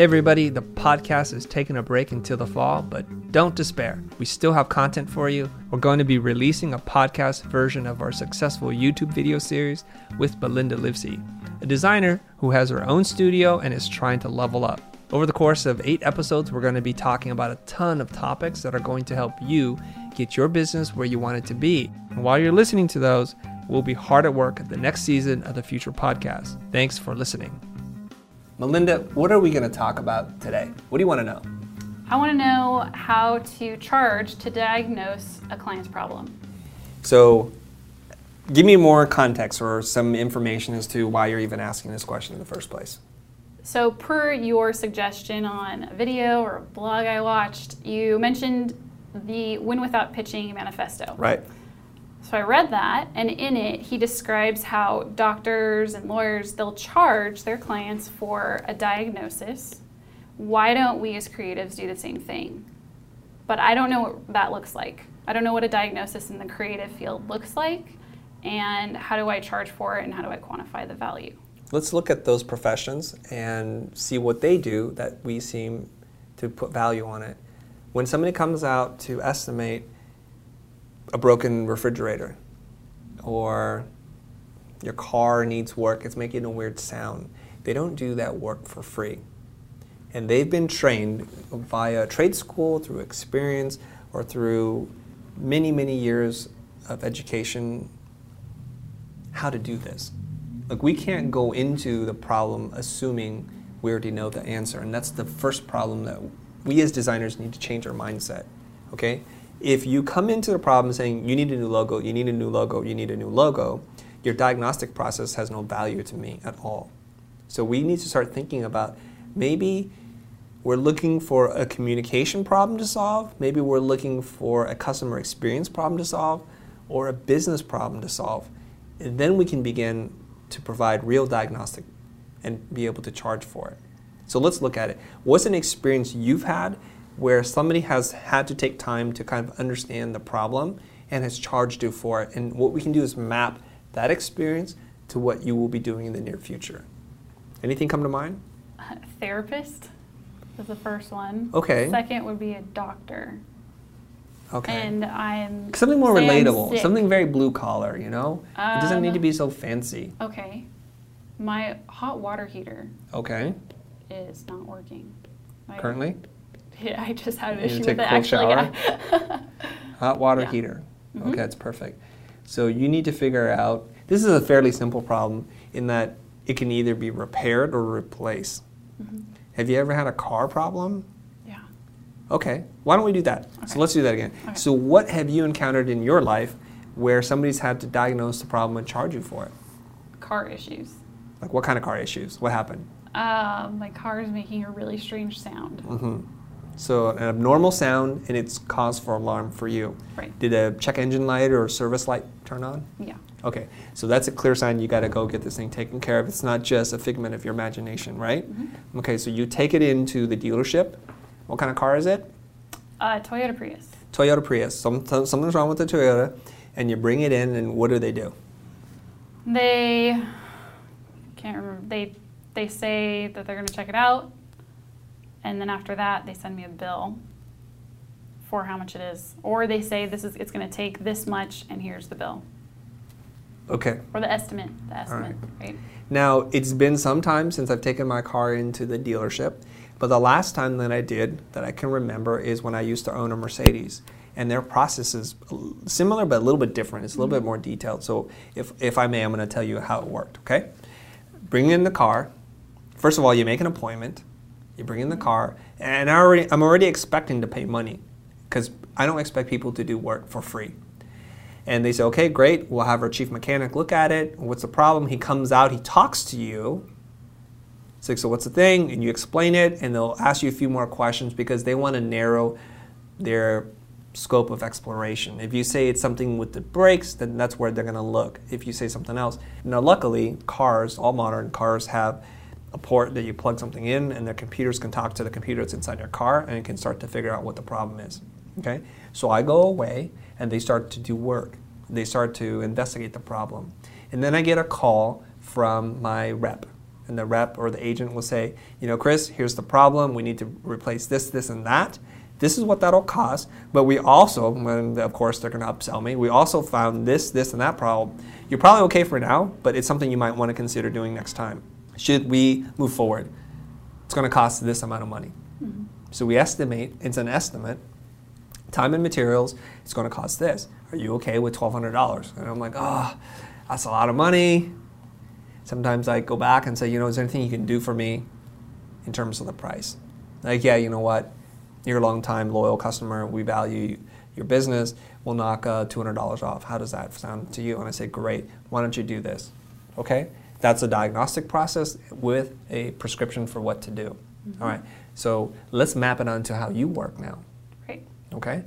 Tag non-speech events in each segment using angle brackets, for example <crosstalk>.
Hey, everybody, the podcast is taking a break until the fall, but don't despair. We still have content for you. We're going to be releasing a podcast version of our successful YouTube video series with Melinda Livsey, a designer who has her own studio and is trying to level up. Over the course of eight episodes, we're going to be talking about a ton of topics that are going to help you get your business where you want it to be. And while you're listening to those, we'll be hard at work at the next season of the Futur Podcast. Thanks for listening. Melinda, what are we going to talk about today? What do you want to know? I want to know how to charge to diagnose a client's problem. So, give me more context or some information as to why you're even asking this question in the first place. So, per your suggestion on a video or a blog I watched, you mentioned the Win Without Pitching manifesto. Right. So I read that, and in it, he describes how doctors and lawyers they'll charge their clients for a diagnosis. Why don't we as creatives do the same thing? But I don't know what that looks like. I don't know what a diagnosis in the creative field looks like, and how do I charge for it, and how do I quantify the value? Let's look at those professions and see what they do that we seem to put value on it. When somebody comes out to estimate a broken refrigerator or your car needs work, it's making a weird sound. They don't do that work for free. And they've been trained via trade school, through experience, or through many, many years of education how to do this. Like, we can't go into the problem assuming we already know the answer. And that's the first problem that we as designers need to change our mindset. Okay? If you come into the problem saying you need a new logo, you need a new logo, you need a new logo, your diagnostic process has no value to me at all. So we need to start thinking about maybe we're looking for a communication problem to solve, maybe we're looking for a customer experience problem to solve, or a business problem to solve. And then we can begin to provide real diagnostic and be able to charge for it. So let's look at it. What's an experience you've had where somebody has had to take time to kind of understand the problem and has charged you for it. And what we can do is map that experience to what you will be doing in the near future. Anything come to mind? <laughs> therapist is the first one. Okay. Second would be a doctor. Okay. And I'm something more relatable, sick. something very blue collar. You know, um, it doesn't need to be so fancy. Okay. My hot water heater. Okay. Is not working. Currently. Yeah, <laughs> I just had an issue with it actually. Yeah. <laughs> Hot water yeah. heater. Mm-hmm. Okay, that's perfect. So you need to figure out. This is a fairly simple problem in that it can either be repaired or replaced. Mm-hmm. Have you ever had a car problem? Yeah. Okay. Why don't we do that? Okay. So let's do that again. Okay. So what have you encountered in your life where somebody's had to diagnose the problem and charge you for it? Car issues. Like what kind of car issues? What happened? Um, my car is making a really strange sound. Mm-hmm. So an abnormal sound and it's cause for alarm for you. Right. Did a check engine light or service light turn on? Yeah. Okay, so that's a clear sign you got to go get this thing taken care of. It's not just a figment of your imagination, right? Mm-hmm. Okay, so you take it into the dealership. What kind of car is it? Uh, Toyota Prius. Toyota Prius. Some, something's wrong with the Toyota, and you bring it in, and what do they do? They can't remember. They they say that they're going to check it out and then after that they send me a bill for how much it is. Or they say this is it's going to take this much and here's the bill. Okay. Or the estimate the estimate right. right? Now it's been some time since i've taken my car into the dealership but the last time that i did that i can remember is when i used to own a mercedes. And their process is similar but a little bit different. It's a little mm-hmm. bit more detailed. So if, if i may i'm going to tell you how it worked okay? Bring in the car. First of all you make an appointment you bring in the car, and I already, I'm already expecting to pay money because I don't expect people to do work for free. And they say, okay, great, we'll have our chief mechanic look at it. What's the problem? He comes out, he talks to you. It's like, so what's the thing? And you explain it, and they'll ask you a few more questions because they want to narrow their scope of exploration. If you say it's something with the brakes, then that's where they're going to look. If you say something else, now luckily, cars, all modern cars have a port that you plug something in and the computers can talk to the computer that's inside your car and it can start to figure out what the problem is. Okay? So I go away and they start to do work. They start to investigate the problem. And then I get a call from my rep. and the rep or the agent will say, you know, Chris, here's the problem. We need to replace this, this, and that. This is what that'll cost. But we also, when of course they're going to upsell me, we also found this, this, and that problem. You're probably okay for now, but it's something you might want to consider doing next time. Should we move forward? It's going to cost this amount of money. Mm-hmm. So we estimate, it's an estimate. Time and materials, it's going to cost this. Are you okay with $1,200? And I'm like, oh, that's a lot of money. Sometimes I go back and say, you know, is there anything you can do for me in terms of the price? Like, yeah, you know what? You're a long time loyal customer. We value your business. We'll knock uh, $200 off. How does that sound to you? And I say, great. Why don't you do this? Okay? That's a diagnostic process with a prescription for what to do. Mm-hmm. All right. So let's map it onto how you work now. Right. Okay.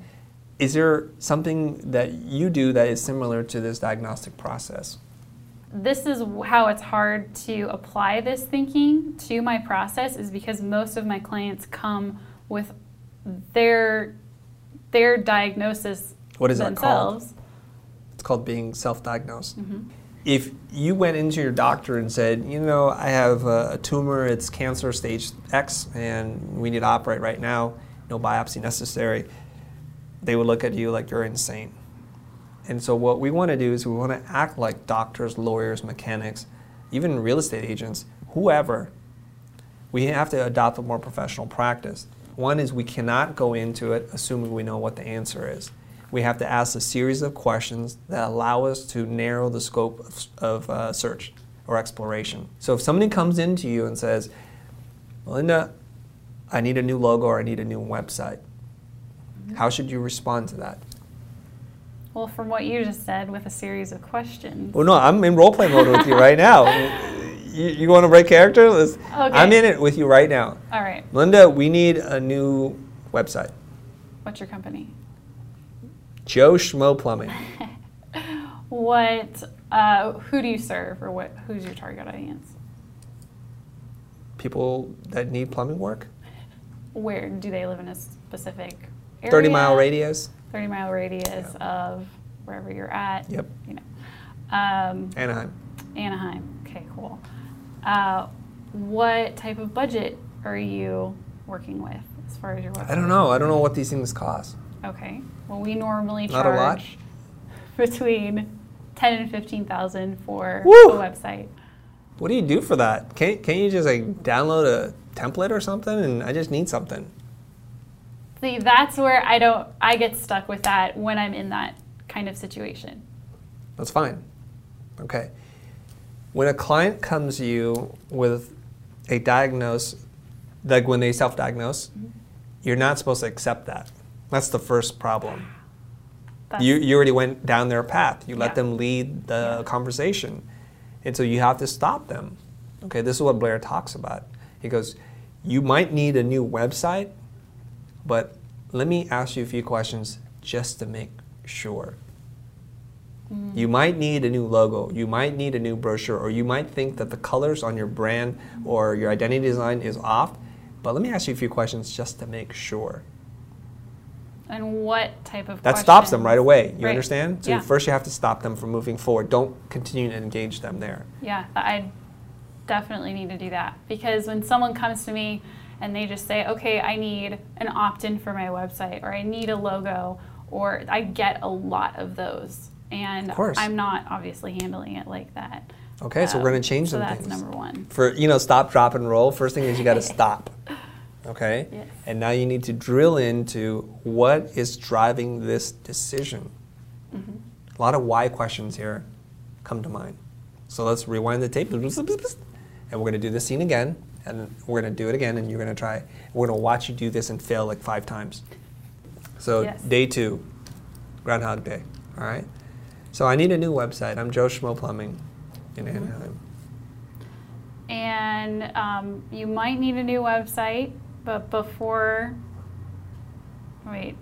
Is there something that you do that is similar to this diagnostic process? This is how it's hard to apply this thinking to my process is because most of my clients come with their their diagnosis what is themselves. That called? It's called being self-diagnosed. Mm-hmm. If you went into your doctor and said, you know, I have a, tumor, it's cancer stage X, and we need to operate right now, no biopsy necessary, they would look at you like you're insane. And so what we want to do is we want to act like doctors, lawyers, mechanics, even real estate agents, whoever. We have to adopt a more professional practice. One is we cannot go into it assuming we know what the answer is. We have to ask a series of questions that allow us to narrow the scope of, of uh, search or exploration. So if somebody comes into you and says, Melinda, I need a new logo or I need a new website, how should you respond to that? Well, from what you just said, with a series of questions. Well, no, I'm in role play mode with you right now. <laughs> you, you want to break character? Okay. I'm in it with you right now. All right. Linda, we need a new website. What's your company? Joe Schmo Plumbing. <laughs> what? Uh, who do you serve, or what? Who's your target audience? People that need plumbing work. Where do they live in a specific area? Thirty mile radius. Thirty mile radius yeah. of wherever you're at. Yep. You know. Um, Anaheim. Anaheim. Okay, cool. Uh, what type of budget are you working with as far as your website? I don't know. I don't know what these things cost. Okay. Well, we normally Not charge <laughs> between ten and fifteen thousand for Woo! a website. What do you do for that? Can't can't you just like download a template or something? And I just need something. See, that's where I don't. I get stuck with that when I'm in that kind of situation. That's fine. Okay. When a client comes to you with a diagnose, like when they self-diagnose, mm-hmm. you're not supposed to accept that. That's the first problem. That's you, you already went down their path. You let yeah. them lead the yeah. conversation. And so you have to stop them. Okay, this is what Blair talks about. He goes, You might need a new website, but let me ask you a few questions just to make sure. Mm. You might need a new logo, you might need a new brochure, or you might think that the colors on your brand or your identity design is off. But let me ask you a few questions just to make sure. And what type of That stops them right away. You right. understand? So yeah. first you have to stop them from moving forward. Don't continue to engage them there. Yeah, I definitely need to do that because when someone comes to me and they just say, "Okay, I need an opt-in for my website or I need a logo," or I get a lot of those. And of I'm not obviously handling it like that. Okay, um, so we're going to change so some that's things. number 1. For, you know, stop, drop and roll. First thing is you got to <laughs> stop okay? Yes. And now you need to drill into what is driving this decision. Mm-hmm. A lot of why questions here come to mind. So let's rewind the tape, and we're going to do this scene again, and we're going to do it again, and you're going to try. We're going to watch you do this and fail like five times. So yes. day two, Groundhog Day. All right. So I need a new website. I'm Joe Schmo Plumbing in mm-hmm. Anaheim. And um, you might need a new website. But before, wait.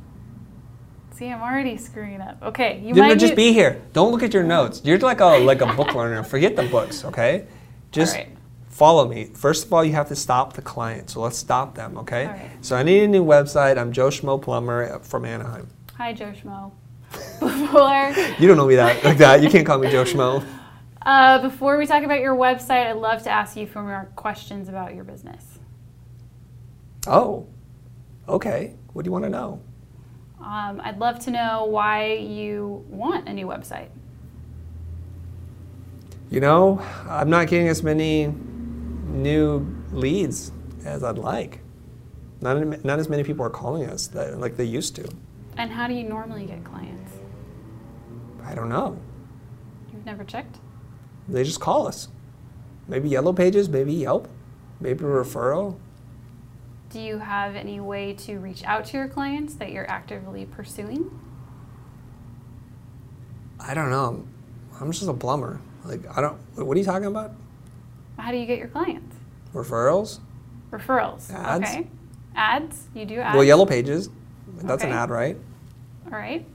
See, I'm already screwing up. Okay, you might just be here. Don't look at your notes. You're like a like a book <laughs> learner. Forget the books, okay? Just right. follow me. First of all, you have to stop the client. So let's stop them, okay? Right. So I need a new website. I'm Joe Schmo Plumber from Anaheim. Hi, Joe Schmo. <laughs> Before you don't know me that like that. You can't call me Joe Schmo. Uh, before we talk about your website, I'd love to ask you some more questions about your business. Oh, okay. What do you want to know? Um, I'd love to know why you want a new website. You know, I'm not getting as many new leads as I'd like. Not, not as many people are calling us that, like they used to. And how do you normally get clients? I don't know. You've never checked? They just call us. Maybe Yellow Pages, maybe Yelp, maybe referral. Do you have any way to reach out to your clients that you're actively pursuing? I don't know. I'm just a plumber. Like I don't. What are you talking about? How do you get your clients? Referrals? Referrals. Ads. Okay. Ads. You do ads. Well, Yellow Pages. That's an ad, right? All right.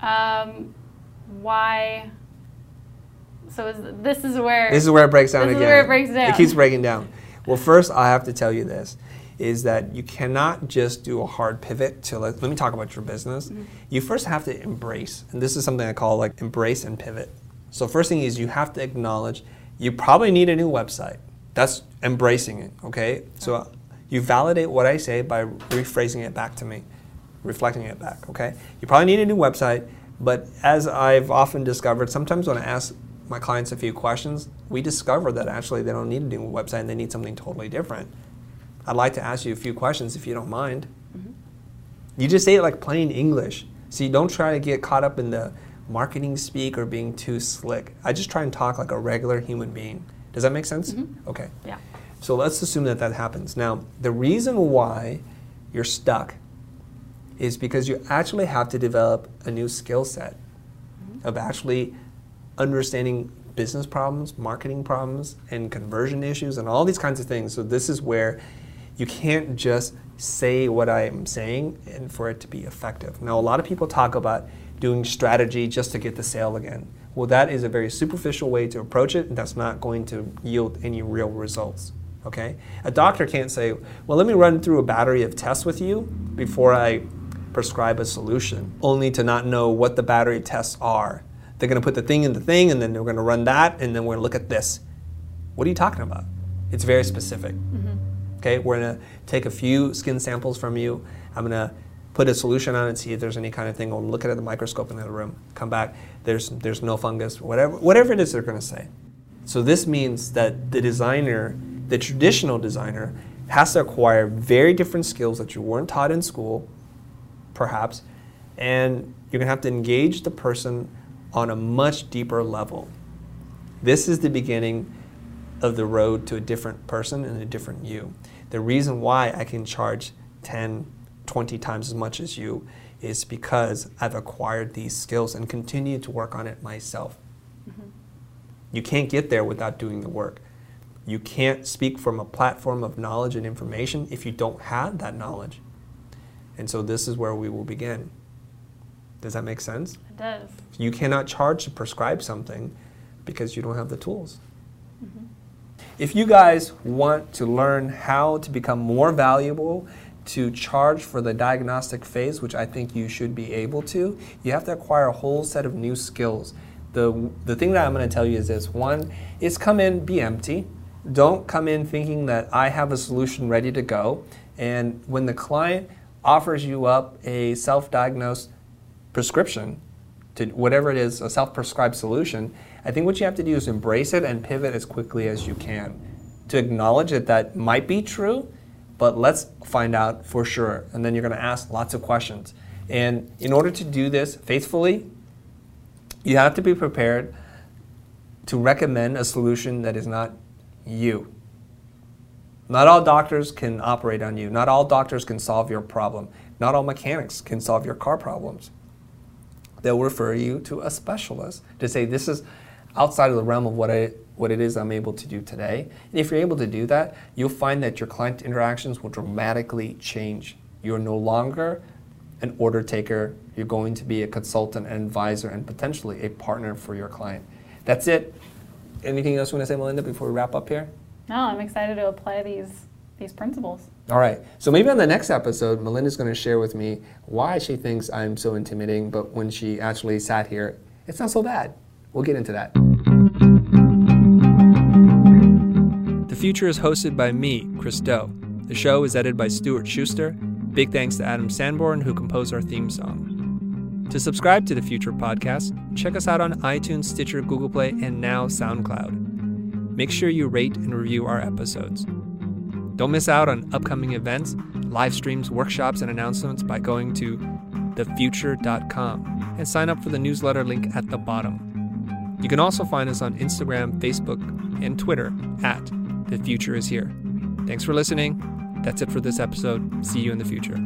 Um, why? So is, this is where This is where it breaks down This is again. where it breaks down. It keeps breaking down. Well, first I have to tell you this is that you cannot just do a hard pivot to let, let me talk about your business. Mm-hmm. You first have to embrace, and this is something I call like embrace and pivot. So first thing is you have to acknowledge you probably need a new website. That's embracing it, okay? So you validate what I say by rephrasing it back to me, reflecting it back, okay? You probably need a new website, but as I've often discovered, sometimes when I ask my clients a few questions, we discover that actually they don't need a new website and they need something totally different. I'd like to ask you a few questions if you don't mind. Mm-hmm. You just say it like plain English. So you don't try to get caught up in the marketing speak or being too slick. I just try and talk like a regular human being. Does that make sense? Mm-hmm. Okay. Yeah. So let's assume that that happens. Now, the reason why you're stuck is because you actually have to develop a new skill set mm-hmm. of actually understanding business problems, marketing problems, and conversion issues, and all these kinds of things. So, this is where you can't just say what I'm saying and for it to be effective. Now, a lot of people talk about doing strategy just to get the sale again. Well, that is a very superficial way to approach it, and that's not going to yield any real results. Okay? A doctor can't say, well, let me run through a battery of tests with you before I prescribe a solution, only to not know what the battery tests are. They're going to put the thing in the thing, and then they're going to run that, and then we're going to look at this. What are you talking about? It's very specific. Mm-hmm. Okay, we're to take a few skin samples from you. I'm to put a solution on it, see if there's any kind of thing. We'll look at it at the microscope in the room. Come back. There's there's no fungus. Whatever whatever it is they're to say. So this means that the designer, the traditional designer, has to acquire very different skills that you weren't taught in school, perhaps, and you're to have to engage the person on a much deeper level. This is the beginning of the road to a different person and a different you. The reason why I can charge 10, 20 times as much as you is because I've acquired these skills and continue to work on it myself. Mm-hmm. You can't get there without doing the work. You can't speak from a platform of knowledge and information if you don't have that knowledge. And so this is where we will begin. Does that make sense? It does. You cannot charge to prescribe something because you don't have the tools. If you guys want to learn how to become more valuable, to charge for the diagnostic phase, which I think you should be able to, you have to acquire a whole set of new skills. The, the thing that I'm going to tell you is this one is come in, be empty. Don't come in thinking that I have a solution ready to go. And when the client offers you up a self diagnosed prescription, to whatever it is, a self prescribed solution, I think what you have to do is embrace it and pivot as quickly as you can to acknowledge that that might be true, but let's find out for sure. And then you're going to ask lots of questions. And in order to do this faithfully, you have to be prepared to recommend a solution that is not you. Not all doctors can operate on you. Not all doctors can solve your problem. Not all mechanics can solve your car problems they'll refer you to a specialist to say this is outside of the realm of what I what it is I'm able to do today. And if you're able to do that, you'll find that your client interactions will dramatically change. You're no longer an order taker. You're going to be a consultant, an advisor, and potentially a partner for your client. That's it. Anything else you want to say, Melinda, before we wrap up here? No, I'm excited to apply these these principles. All right. So maybe on the next episode, Melinda's going to share with me why she thinks I'm so intimidating, but when she actually sat here, it's not so bad. We'll get into that. Futur is hosted by me, Chris Do. The show is edited by Stuart Schuster. Big thanks to Adam Sanborn, who composed our theme song. To subscribe to the Futur podcast, check us out on iTunes, Stitcher, Google Play, and now SoundCloud. Make sure you rate and review our episodes. Don't miss out on upcoming events, live streams, workshops, and announcements by going to thefutur.com and sign up for the newsletter link at the bottom. You can also find us on Instagram, Facebook, and Twitter at The Future is Here. Thanks for listening. That's it for this episode. See you in the future.